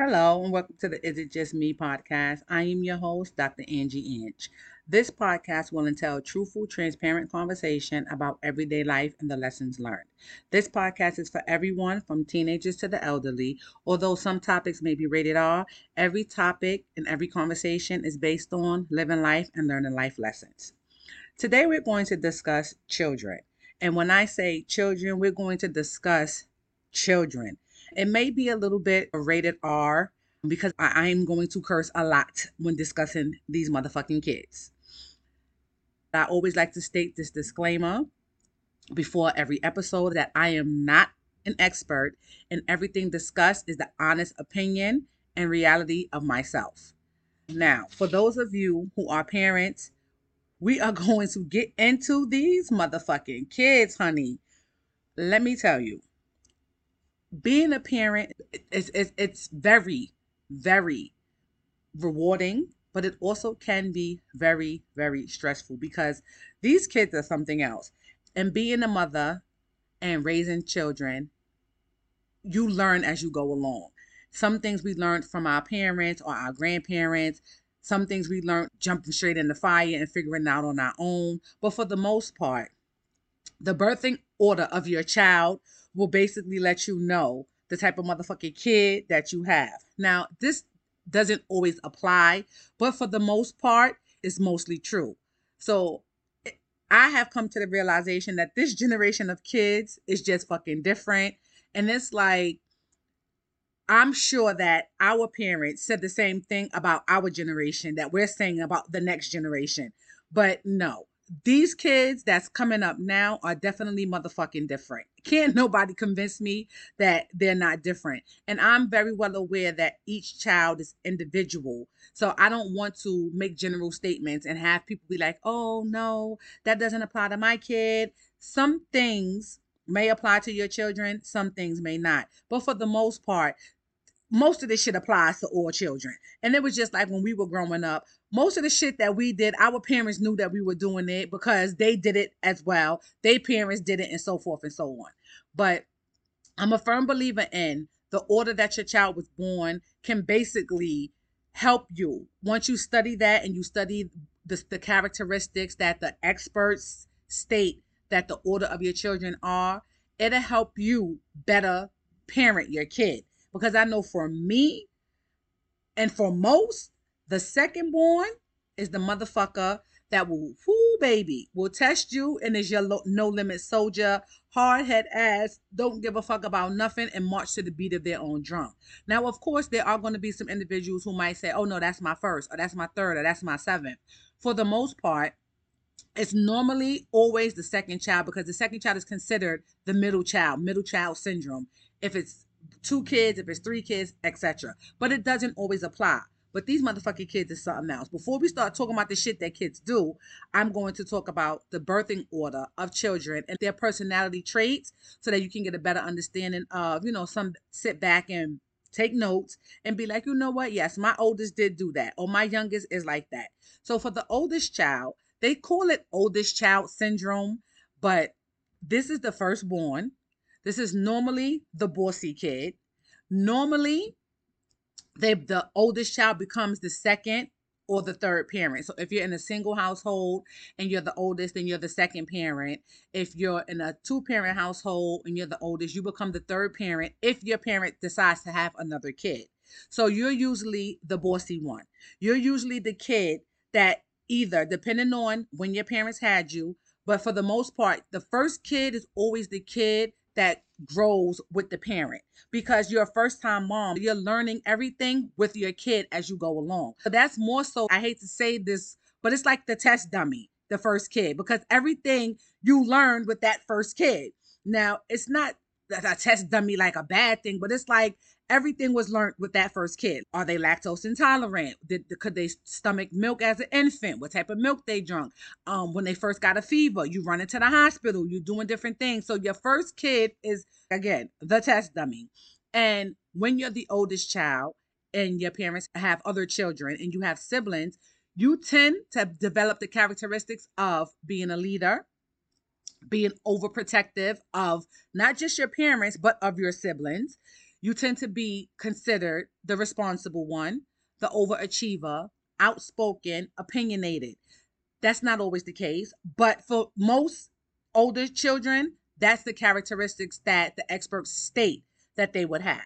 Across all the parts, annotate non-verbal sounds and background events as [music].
Hello, and welcome to the Is It Just Me podcast. I am your host, Dr. Angie Inch. This podcast will entail truthful, transparent conversation about everyday life and the lessons learned. This podcast is for everyone from teenagers to the elderly. Although some topics may be rated R, every topic and every conversation is based on living life and learning life lessons. Today, we're going to discuss children. And when I say children, we're going to discuss children. It may be a little bit rated R because I am going to curse a lot when discussing these motherfucking kids. I always like to state this disclaimer before every episode that I am not an expert and everything discussed is the honest opinion and reality of myself. Now, for those of you who are parents, we are [laughs] going to get into these motherfucking kids, honey. Let me tell you, being a parent is, is it's very, very rewarding, but it also can be very, very stressful because these kids are something else. And being a mother and raising children, you learn as you go along. Some things we learned from our parents or our grandparents. Some things we learned jumping straight in the fire and figuring out on our own. But for the most part, the birthing order of your child will basically let you know the type of motherfucking kid that you have. Now, this doesn't always apply, but for the most part, it's mostly true. So I have come to the realization that this generation of kids is just fucking different. And it's like, I'm sure that our parents said the same thing about our generation that we're saying about the next generation. But no, these kids that's coming up now are definitely motherfucking different. Can't [laughs] nobody convince me that they're not different. And I'm very well aware that each child is individual. So I don't want to make general statements and have people be like, oh, no, that doesn't apply to my kid. Some things may apply to your children, some things may not. But for the most part, most of this shit applies to all children. And it was just like when we were growing up, most of the shit that we did, our parents knew that we were doing it because they did it as well. Their parents did it and so forth and so on. But I'm a firm believer in the order that your child was born can basically help you. Once you study that and you study the, the characteristics that the experts state that the order of your children are, it'll help you better parent your kid. Because I know for me and for most, the second born is the motherfucker that will, whoo, baby, will test you and is your no limit soldier, hard head ass, don't give a fuck about nothing, and march to the beat of their own drum. Now, of course, there are going to be some individuals who might say, oh no, that's my first, or that's my third, or that's my seventh. For the most part, it's normally always the second child because the second child is considered the middle child, middle child syndrome. If it's two kids, if it's three kids, etc. But it doesn't always apply. But these motherfucking kids is something else. Before we start talking about the shit that kids do, I'm going to talk about the birthing order of children and their personality traits so that you can get a better understanding of, you know, some sit back and take notes and be like, you know what? Yes, my oldest did do that, or my youngest is like that. So for the oldest child, they call it oldest child syndrome, but this is the firstborn. This is normally the bossy kid. Normally, they the oldest child becomes the second or the third parent. So if you're in a single household and you're the oldest, then you're the second parent. If you're in a two parent household and you're the oldest, you become the third parent if your parent decides to have another kid. So you're usually the bossy one. You're usually the kid that either, depending on when your parents had you, but for the most part, the first kid is always the kid that grows with the parent because you're a first time mom. You're learning everything with your kid as you go along. So that's more so, I hate to say this, but it's like the test dummy, the first kid, because everything you learned with that first kid. Now, it's not a test dummy like a bad thing, but it's like everything was learned with that first kid. Are they lactose intolerant? Did could they stomach milk as an infant? What type of milk they drunk? Um, when they first got a fever, you run into the hospital. You're doing different things. So your first kid is again the test dummy. And when you're the oldest child and your parents have other children and you have siblings, you tend to develop the characteristics of being a leader, being overprotective of not just your parents, but of your siblings you tend to be considered the responsible one, the overachiever, outspoken, opinionated. That's not always the case, but for most older children, that's the characteristics that the experts state that they would have.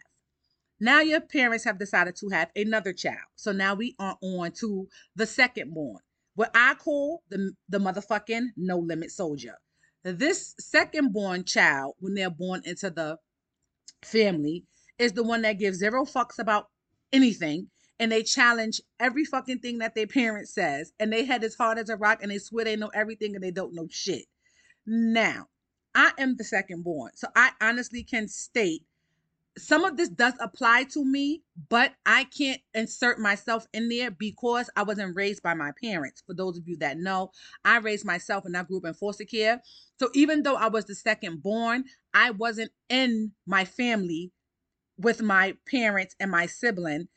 Now your parents have decided to have another child. So now we are on to the second born. What I call the the motherfucking no limit soldier. This second born child, when they're born into the family, is the one that gives zero fucks about anything and they challenge every fucking thing that their parent says and they head as hard as a rock and they swear they know everything and they don't know shit. Now, I am the second born. So I honestly can state some of this does apply to me, but I can't insert myself in there because I wasn't raised by my parents. For those of you that know, I raised myself and I grew up in foster care. So even though I was the second born, I wasn't in my family with my parents and my sibling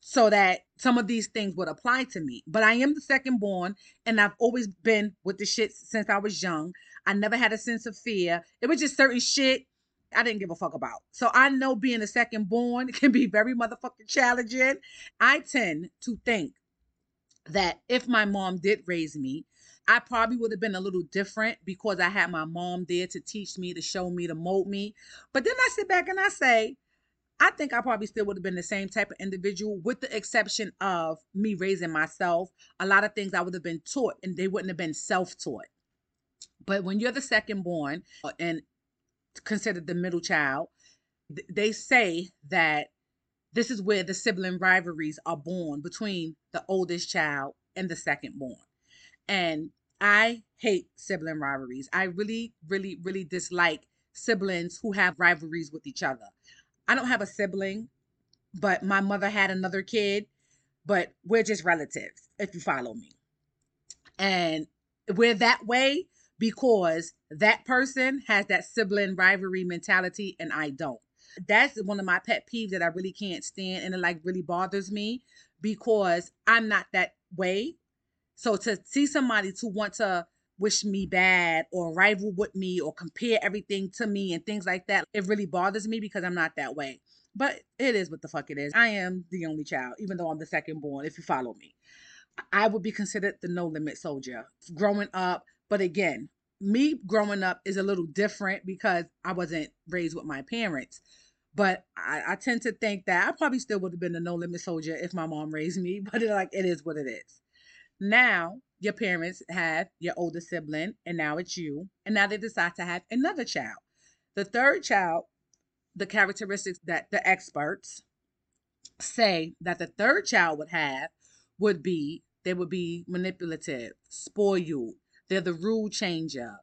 so that some of these things would apply to me. But I am the second born and I've always been with the shit since I was young. I never had a sense of fear. It was just certain shit I didn't give a fuck about. So I know being a second born [laughs] can be very motherfucking challenging. I tend to think that if my mom did raise me, I probably would have been a little different because I had my mom there to teach me, to show me, to mold me. But then I sit back and I say, I think I probably still would have been the same type of individual, with the exception of me raising myself. A lot of things I would have been taught, and they wouldn't have been self taught. But when you're the second born, uh, and considered the middle child, they say that this is where the sibling rivalries are born between the oldest child and the second born. And I hate sibling rivalries. I really, really, really dislike siblings who have rivalries with each other. I don't have a sibling, but my mother had another kid, but we're just relatives, if you follow me. And we're that way because that person has that sibling rivalry mentality and I don't. That's one of my pet peeves that I really can't stand and it like really bothers me because I'm not that way. So to see somebody to want to wish me bad or rival with me or compare everything to me and things like that, it really bothers me because I'm not that way. But it is what the fuck it is. I am the only child, even though I'm the second born, if you follow me. I would be considered the no limit soldier. Growing up, but again, me growing up is a little different because I wasn't raised with my parents. But I, I tend to think that I probably still would have been a no limit soldier if my mom raised me. [laughs] But it, like it is what it is. Now your parents have your older sibling, and now it's you, and now they decide to have another child. The third child, the characteristics that the experts say that the third child would have would be they would be manipulative, spoiled, they're the rule changer,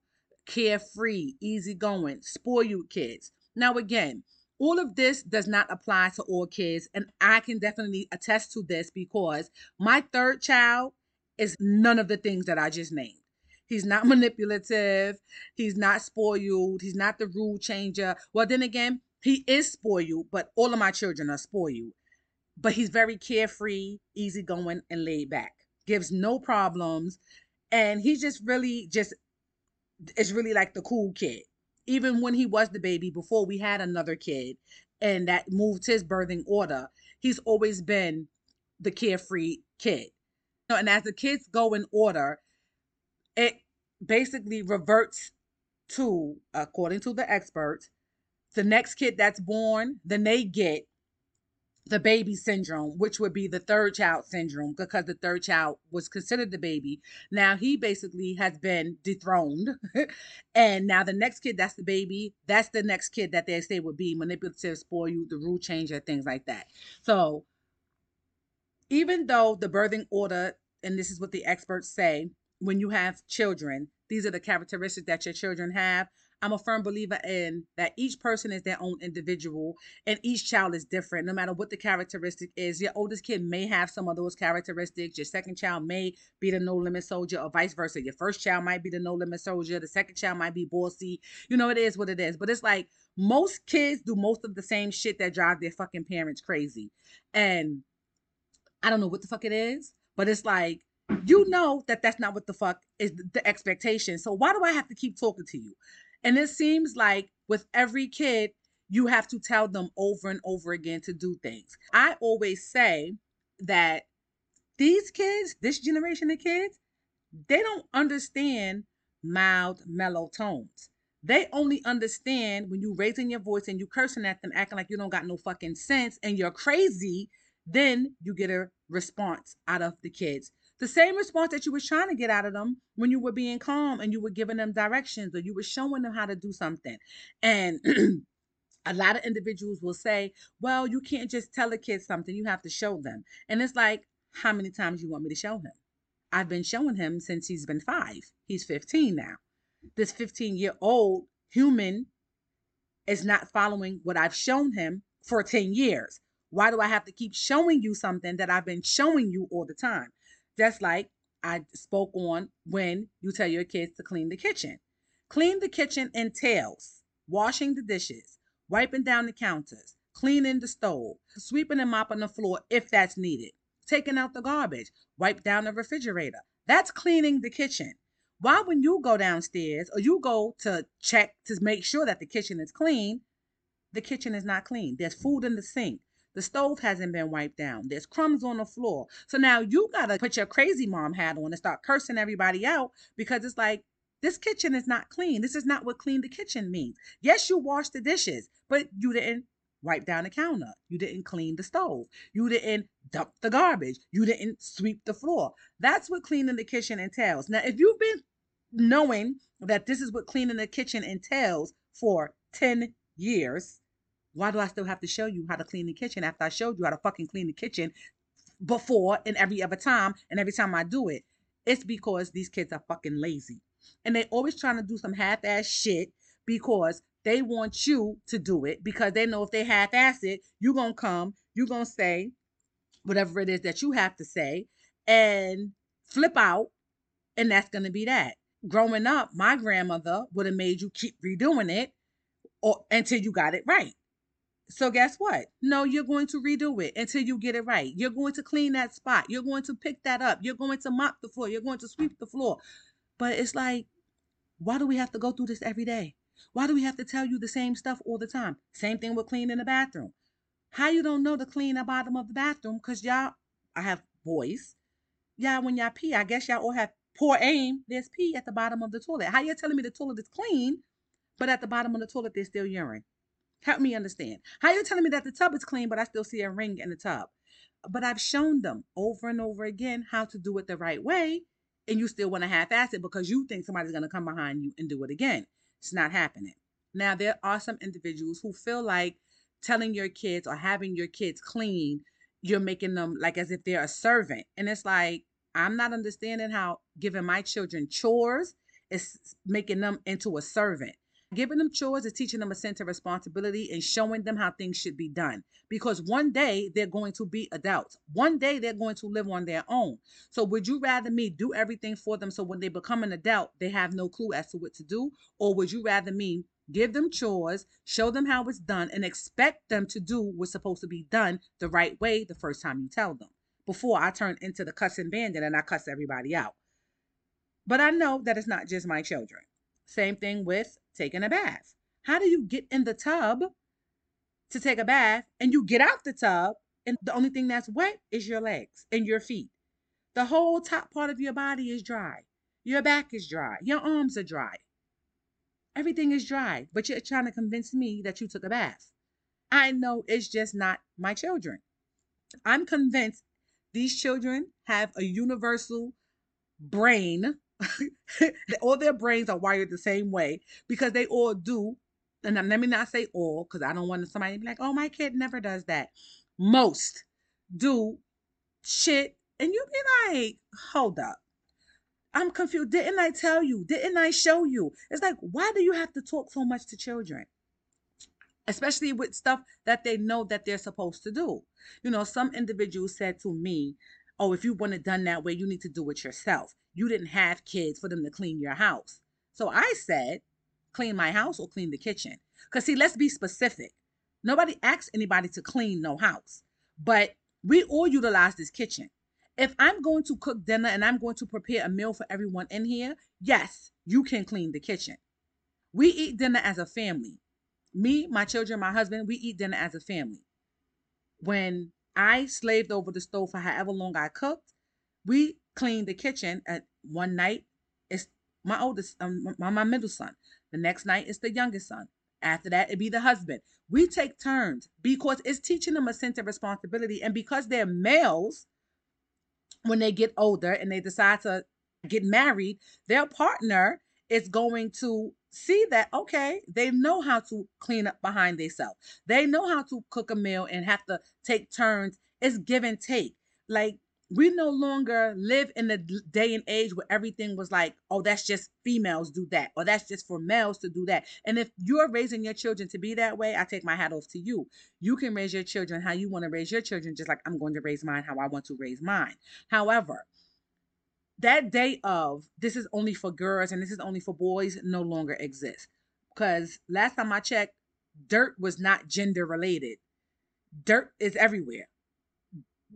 carefree, easygoing, spoiled kids. Now, again, all of this does not apply to all kids, and I can definitely attest to this because my third child is none of the things that I just named. He's not [laughs] manipulative. He's not spoiled. He's not the rule changer. Well, then again, he is spoiled, but all of my children are spoiled. But he's very carefree, easygoing, and laid back. Gives no problems and he's just really just is really like the cool kid even when he was the baby before we had another kid and that moved his birthing order he's always been the carefree kid and as the kids go in order it basically reverts to according to the experts the next kid that's born then they get the baby syndrome, which would be the third child syndrome, because the third child was considered the baby. Now he basically has been dethroned. [laughs] and now the next kid that's the baby, that's the next kid that they say would be manipulative, spoil you, the rule changer, things like that. So even though the birthing order, and this is what the experts say, when you have children, these are the characteristics that your children have. I'm a firm believer in that each person is their own individual and each child is different, no matter what the characteristic is. Your oldest kid may have some of those characteristics. Your second child may be the no limit soldier, or vice versa. Your first child might be the no limit soldier. The second child might be bossy. You know, it is what it is. But it's like most kids do most of the same shit that drive their fucking parents crazy. And I don't know what the fuck it is, but it's like, you know that that's not what the fuck is the expectation. So why do I have to keep talking to you? And it seems like with every kid, you have to tell them over and over again to do things. I always say that these kids, this generation of kids, they don't understand mild, mellow tones. They only understand when you raising your voice and you cursing at them, acting like you don't got no fucking sense and you're crazy. Then you get a response out of the kids. The same response that you were trying to get out of them when you were being calm and you were giving them directions or you were showing them how to do something. And [clears throat] a lot of individuals will say, well, you can't just tell a kid something, you have to show them. And it's like, how many times you want me to show him? I've been showing him since he's been five. He's 15 now. This 15 year old human is not following what I've shown him for 10 years. Why do I have to keep showing you something that I've been showing you all the time? Just like I spoke on when you tell your kids to clean the kitchen. Clean the kitchen entails washing the dishes, wiping down the counters, cleaning the stove, sweeping and mopping the floor if that's needed, taking out the garbage, wipe down the refrigerator. That's cleaning the kitchen. Why, when you go downstairs or you go to check to make sure that the kitchen is clean, the kitchen is not clean? There's food in the sink. The stove hasn't been wiped down. There's crumbs on the floor. So now you got to put your crazy mom hat on and start cursing everybody out because it's like, this kitchen is not clean. This is not what clean the kitchen means. Yes, you washed the dishes, but you didn't wipe down the counter. You didn't clean the stove. You didn't dump the garbage. You didn't sweep the floor. That's what cleaning the kitchen entails. Now, if you've been knowing that this is what cleaning the kitchen entails for 10 years, why do I still have to show you how to clean the kitchen after I showed you how to fucking clean the kitchen before and every other time and every time I do it? It's because these kids are fucking lazy. And they always trying to do some half-ass shit because they want you to do it because they know if they half-ass it, you're gonna come, you're gonna say whatever it is that you have to say and flip out, and that's gonna be that. Growing up, my grandmother would have made you keep redoing it or until you got it right. So guess what? No, you're going to redo it until you get it right. You're going to clean that spot. You're going to pick that up. You're going to mop the floor. You're going to sweep the floor. But it's like, why do we have to go through this every day? Why do we have to tell you the same stuff all the time? Same thing with cleaning the bathroom. How you don't know to clean the bottom of the bathroom? Because y'all, I have boys. Y'all, when y'all pee, I guess y'all all have poor aim. There's pee at the bottom of the toilet. How you telling me the toilet is clean, but at the bottom of the toilet there's still urine? Help me understand. How you telling me that the tub is clean, but I still see a ring in the tub? But I've shown them over and over again how to do it the right way, and you still want to half-ass it because you think somebody's going to come behind you and do it again. It's not happening. Now, there are some individuals who feel like telling your kids or having your kids clean, you're making them like as if they're a servant. And it's like, I'm not understanding how giving my children chores is making them into a servant. Giving them chores is teaching them a sense of responsibility and showing them how things should be done. Because one day they're going to be adults. One day they're going to live on their own. So would you rather me do everything for them so when they become an adult, they have no clue as to what to do? Or would you rather me give them chores, show them how it's done, and expect them to do what's supposed to be done the right way the first time you tell them? Before I turn into the cussing bandit and I cuss everybody out. But I know that it's not just my children. Same thing with taking a bath. How do you get in the tub to take a bath and you get out the tub and the only thing that's wet is your legs and your feet? The whole top part of your body is dry. Your back is dry. Your arms are dry. Everything is dry, but you're trying to convince me that you took a bath. I know it's just not my children. I'm convinced these children have a universal brain all their brains are wired the same way because they all do. And let me not say all because I don't want somebody to be like, oh, my kid never does that. Most do shit. And you be like, hold up. I'm confused. Didn't I tell you? Didn't I show you? It's like, why do you have to talk so much to children? Especially with stuff that they know that they're supposed to do. You know, some individuals said to me, oh, if you want it done that way, you need to do it yourself. You didn't have kids for them to clean your house. So I said, clean my house or clean the kitchen. Because, see, let's be specific. Nobody asks anybody to clean no house, but we all utilize this kitchen. If I'm going to cook dinner and I'm going to prepare a meal for everyone in here, yes, you can clean the kitchen. We eat dinner as a family. me, my children, my husband, we eat dinner as a family. When I slaved over the stove for however long I cooked, we cleaned the kitchen at one night. It's my oldest, um, my, my middle son. The next night it's the youngest son. After that, it'd be the husband. We take turns because it's teaching them a sense of responsibility. And because they're males, when they get older and they decide to get married, their partner is going to see that okay they know how to clean up behind themselves they know how to cook a meal and have to take turns it's give and take like we no longer live in the day and age where everything was like, oh, that's just females do that, or that's just for males to do that. And if you're raising your children to be that way, I take my hat off to you. You can raise your children how you want to raise your children, just like I'm going to raise mine how I want to raise mine. However, that day of this is only for girls and this is only for boys no longer exists. Because last time I checked, dirt was not gender related. Dirt is everywhere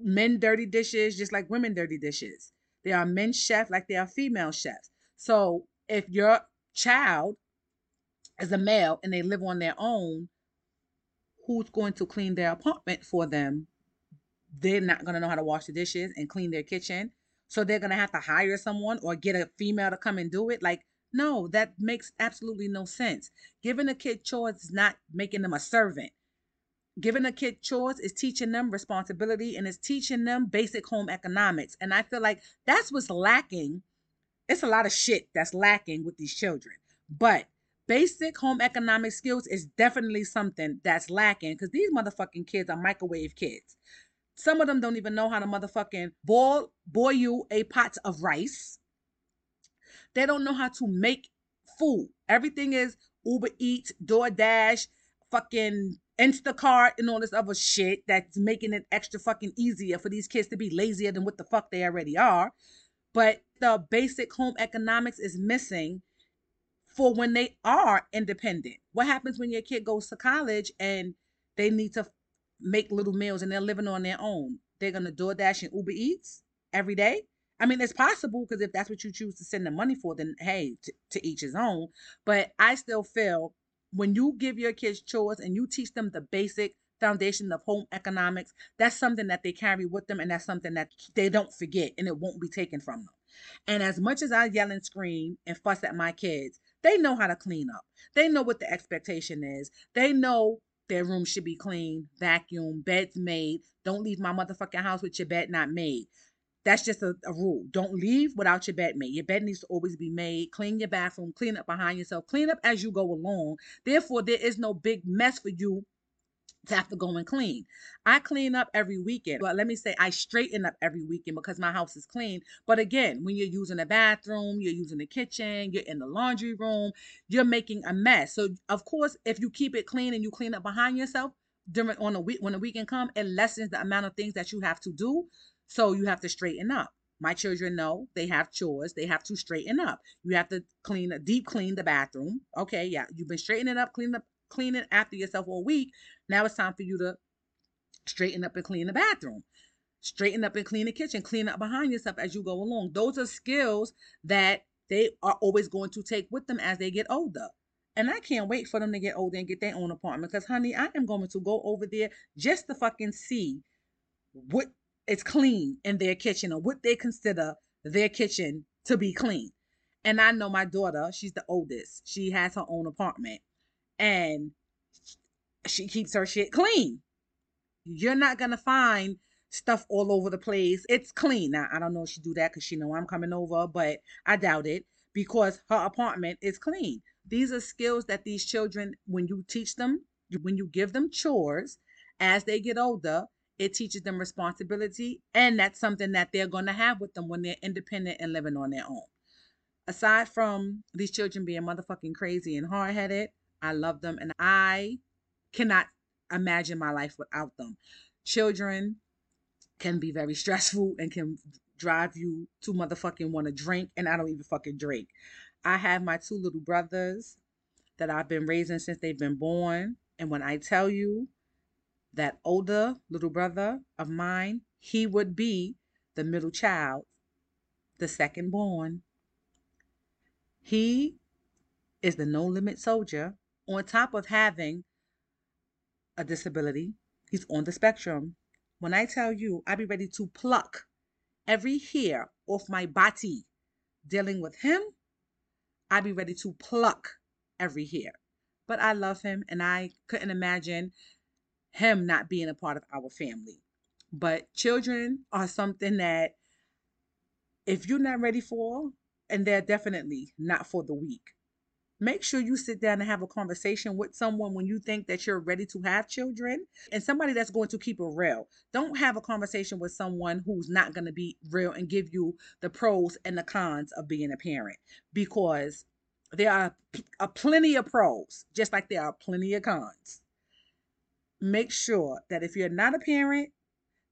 men dirty dishes just like women dirty dishes. There are men chefs like there are female chefs. So if your child is a male and they live on their own, who's going to clean their apartment for them? They're not going to know how to wash the dishes and clean their kitchen. So they're going to have to hire someone or get a female to come and do it. Like, no, that makes absolutely no sense. Giving a kid chores is not making them a servant giving a kid chores is teaching them responsibility and is teaching them basic home economics. And I feel like that's what's lacking. It's a lot of shit that's lacking with these children. But basic home economic skills is definitely something that's lacking because these motherfucking kids are microwave kids. Some of them don't even know how to motherfucking boil boil you a pot of rice. They don't know how to make food. Everything is Uber Eats, DoorDash, fucking Instacart and all this other shit that's making it extra fucking easier for these kids to be lazier than what the fuck they already are. But the basic home economics is missing for when they are independent. What happens when your kid goes to college and they need to make little meals and they're living on their own? They're gonna DoorDash and Uber Eats every day. I mean, it's possible because if that's what you choose to send the money for, then hey, t- to each his own. But I still feel when you give your kids chores and you teach them the basic foundation of home economics, that's something that they carry with them and that's something that they don't forget and it won't be taken from them. And as much as I yell and scream and fuss at my kids, they know how to clean up. They know what the expectation is. They know their room should be clean, vacuum, beds made. Don't leave my motherfucking house with your bed not made. That's just a, a, rule. Don't leave without your bed made. Your bed needs to always be made. Clean your bathroom. Clean up behind yourself. Clean up as you go along. Therefore, there is no big mess for you to have to go and clean. I clean up every weekend. But let me say I straighten up every weekend because my house is clean. But again, when you're using the bathroom, you're using the kitchen, you're in the laundry room, you're making a mess. So of course, if you keep it clean and you clean up behind yourself, during on a week when the weekend come, it lessens the amount of things that you have to do. So you have to straighten up. My children know they have chores. They have to straighten up. You have to clean, deep clean the bathroom. Okay, yeah, you've been straightening up, cleaning up, cleaning after yourself all week. Now it's time for you to straighten up and clean the bathroom. Straighten up and clean the kitchen. Clean up behind yourself as you go along. Those are skills that they are always going to take with them as they get older. And I can't wait for them to get older and get their own apartment. Because, honey, I am going to go over there just to fucking see what is clean in their kitchen or what they consider their kitchen to be clean. And I know my daughter, she's the oldest. She has her own apartment and she keeps her shit clean. You're not going to find stuff all over the place. It's clean. Now, I don't know if she do that because she know I'm coming over, but I doubt it because her apartment is clean. These are skills that these children, when you teach them, when you give them chores, as they get older, it teaches them responsibility, and that's something that they're going to have with them when they're independent and living on their own. Aside from these children being motherfucking crazy and hard headed, I love them and I cannot imagine my life without them. Children can be very stressful and can drive you to motherfucking want to drink, and I don't even fucking drink. I have my two little brothers that I've been raising since they've been born. And when I tell you that older little brother of mine, he would be the middle child, the second born. He is the no limit soldier on top of having a disability. He's on the spectrum. When I tell you, I'd be ready to pluck every hair off my body dealing with him, I'd be ready to pluck every hair. But I love him and I couldn't imagine him not being a part of our family. But children are something that if you're not ready for, and they're definitely not for the weak. Make sure you sit down and have a conversation with someone when you think that you're ready to have children and somebody that's going to keep it real. Don't have a conversation with someone who's not going to be real and give you the pros and the cons of being a parent because there are a plenty of pros, just like there are plenty of cons. Make sure that if you're not a parent,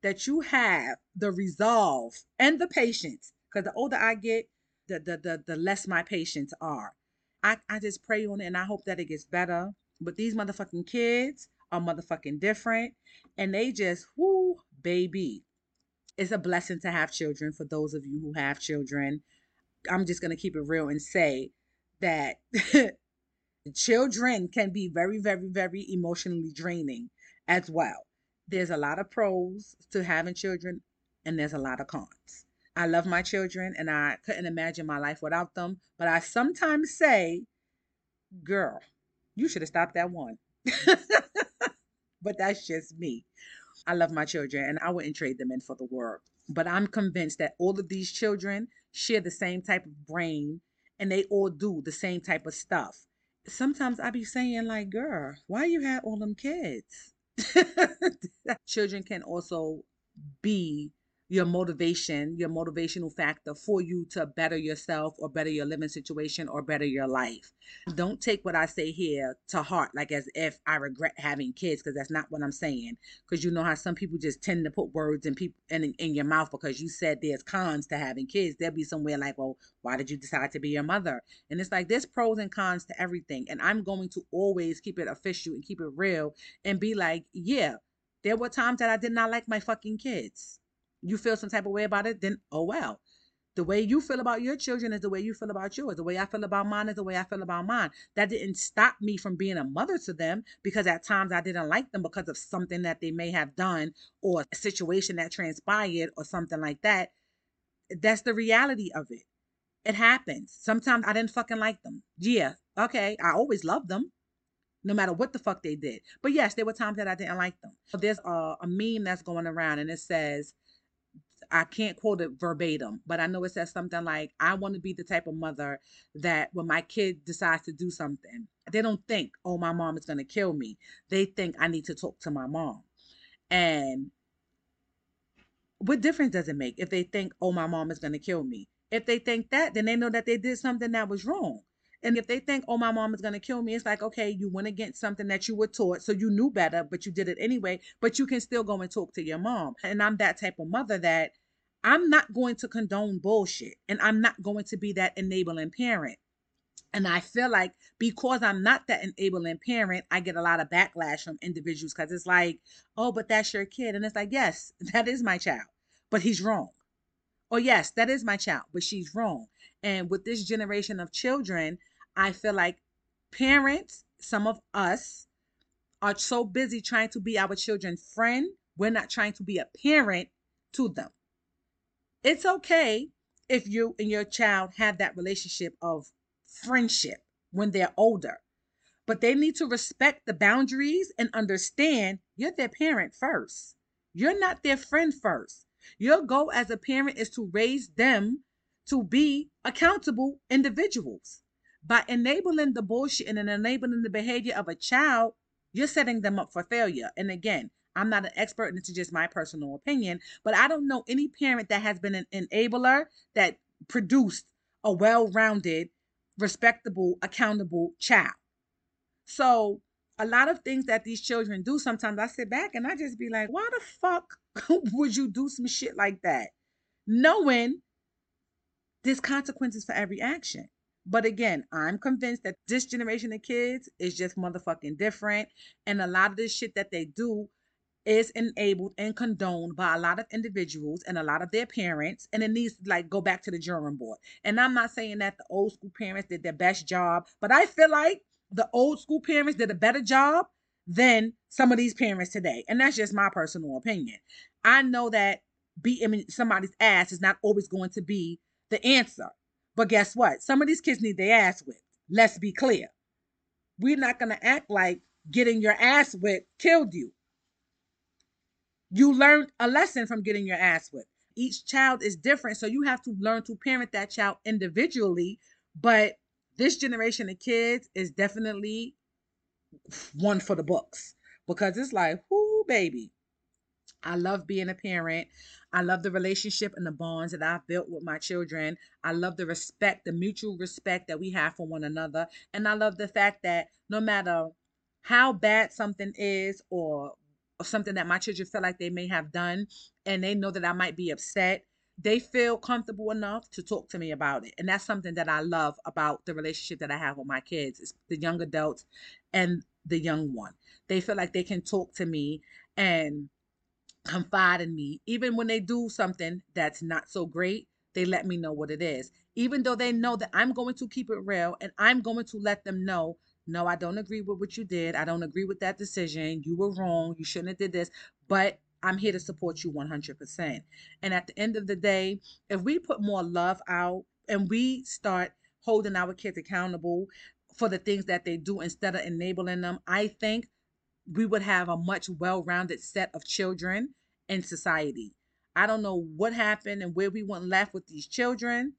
that you have the resolve and the patience. Because the older I get, the, the the the less my patience are. I, I just pray on it and I hope that it gets better. But these motherfucking kids are motherfucking different. And they just, whoo, baby. It's a blessing to have children for those of you who have children. I'm just to keep it real and say that [laughs] children can be very, very, very emotionally draining as well. There's a lot of pros to having children, and there's a lot of cons. I love my children and I couldn't imagine my life without them. But I sometimes say, girl, you should have stopped that one. [laughs] but that's just me. I love my children and I wouldn't trade them in for the world. But I'm convinced that all of these children share the same type of brain and they all do the same type of stuff. Sometimes I be saying, like, girl, why you have all them kids? [laughs] children can also be your motivation, your motivational factor for you to better yourself or better your living situation or better your life. Don't take what I say here to heart, like as if I regret having kids, because that's not what I'm saying. Because you know how some people just tend to put words in people in, in your mouth because you said there's cons to having kids. There'll be somewhere like, well, why did you decide to be your mother? And it's like there's pros and cons to everything. And I'm going to always keep it official and keep it real and be like, yeah, there were times that I did not like my fucking kids you feel some type of way about it, then oh well. The way you feel about your children is the way you feel about yours. The way I feel about mine is the way I feel about mine. That didn't stop me from being a mother to them because at times I didn't like them because of something that they may have done or a situation that transpired or something like that. That's the reality of it. It happens. Sometimes I didn't fucking like them. Yeah, okay. I always loved them no matter what the fuck they did. But yes, there were times that I didn't like them. So there's a, a meme that's going around and it says, I can't quote it verbatim, but I know it says something like, I want to be the type of mother that when my kid decides to do something, they don't think, oh, my mom is going to kill me. They think I need to talk to my mom. And what difference does it make if they think, oh, my mom is going to kill me? If they think that, then they know that they did something that was wrong. And if they think, oh, my mom is going to kill me, it's like, okay, you went against something that you were taught. So you knew better, but you did it anyway. But you can still go and talk to your mom. And I'm that type of mother that I'm not going to condone bullshit and I'm not going to be that enabling parent. And I feel like because I'm not that enabling parent, I get a lot of backlash from individuals because it's like, oh, but that's your kid. And it's like, yes, [laughs] that is my child, but he's wrong. Or yes, that is my child, but she's wrong. And with this generation of children, I feel like parents, some of us, are so busy trying to be our children's friend, we're not trying to be a parent to them. It's okay if you and your child have that relationship of friendship when they're older, but they need to respect the boundaries and understand you're their parent first. You're not their friend first. Your goal as a parent is to raise them to be accountable individuals. By enabling the bullshit and enabling the behavior of a child, you're setting them up for failure. And again, I'm not an expert, and this is just my personal opinion, but I don't know any parent that has been an enabler that produced a well rounded, respectable, accountable child. So, a lot of things that these children do, sometimes I sit back and I just be like, why the fuck [laughs] would you do some shit like that? Knowing there's consequences for every action. But again, I'm convinced that this generation of kids is just motherfucking different. And a lot of this shit that they do is enabled and condoned by a lot of individuals and a lot of their parents and it needs to like go back to the drawing board and i'm not saying that the old school parents did their best job but i feel like the old school parents did a better job than some of these parents today. And that's just my personal opinion. I know that beating somebody's ass is not always going to be the answer. But guess what? Some of these kids need their ass whipped. Let's be clear. We're not going to act like getting your ass whipped killed you. You learned a lesson from getting your ass whipped. Each child is different, so you have to learn to parent that child individually. But this generation of kids is definitely one for the books because it's like, whoo, baby. I love being a parent. I love the relationship and the bonds that I've built with my children. I love the respect, the mutual respect that we have for one another. And I love the fact that no matter how bad something is or, something that my children feel like they may have done and they know that I might be upset, they feel comfortable enough to talk to me about it. And that's something that I love about the relationship that I have with my kids, is the young adults and the young one. They feel like they can talk to me and confide in me. Even when they do something that's not so great, they let me know what it is. Even though they know that I'm going to keep it real and I'm going to let them know, no, I don't agree with what you did. I don't agree with that decision. You were wrong. You shouldn't have did this. But I'm here to support you 100%. And at the end of the day, if we put more love out and we start holding our kids accountable for the things that they do instead of enabling them, I think we would have a much well-rounded set of children in society. I don't know what happened and where we went left with these children,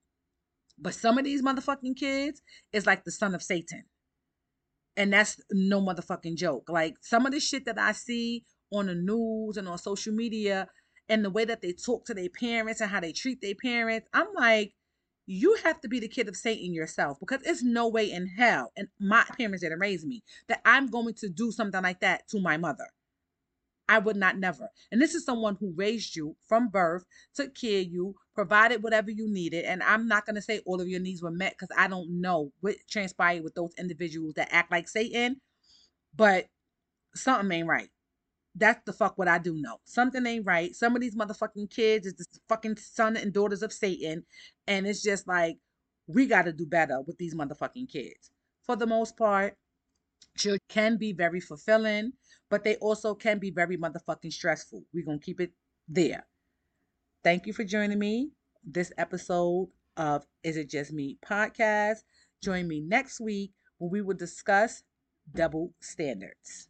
but some of these motherfucking kids is like the son of Satan. And that's no motherfucking joke. Like some of the shit that I see on the news and on social media and the way that they talk to their parents and how they treat their parents, I'm like, you have to be the kid of Satan yourself because it's no way in hell, and my parents didn't raise me, that I'm going to do something like that to my mother. I would not never. And this is someone who raised you from birth, took care of you, provided whatever you needed. And I'm not going to say all of your needs were met because I don't know what transpired with those individuals that act like Satan, but something ain't right that's the fuck what I do know. Something ain't right. Some of these motherfucking kids is the fucking son and daughters of Satan. And it's just like, we got to do better with these motherfucking kids. For the most part, children can be very fulfilling, but they also can be very motherfucking stressful. We're going to keep it there. Thank you for joining me this episode of Is It Just Me podcast. Join me next week when we will discuss double standards.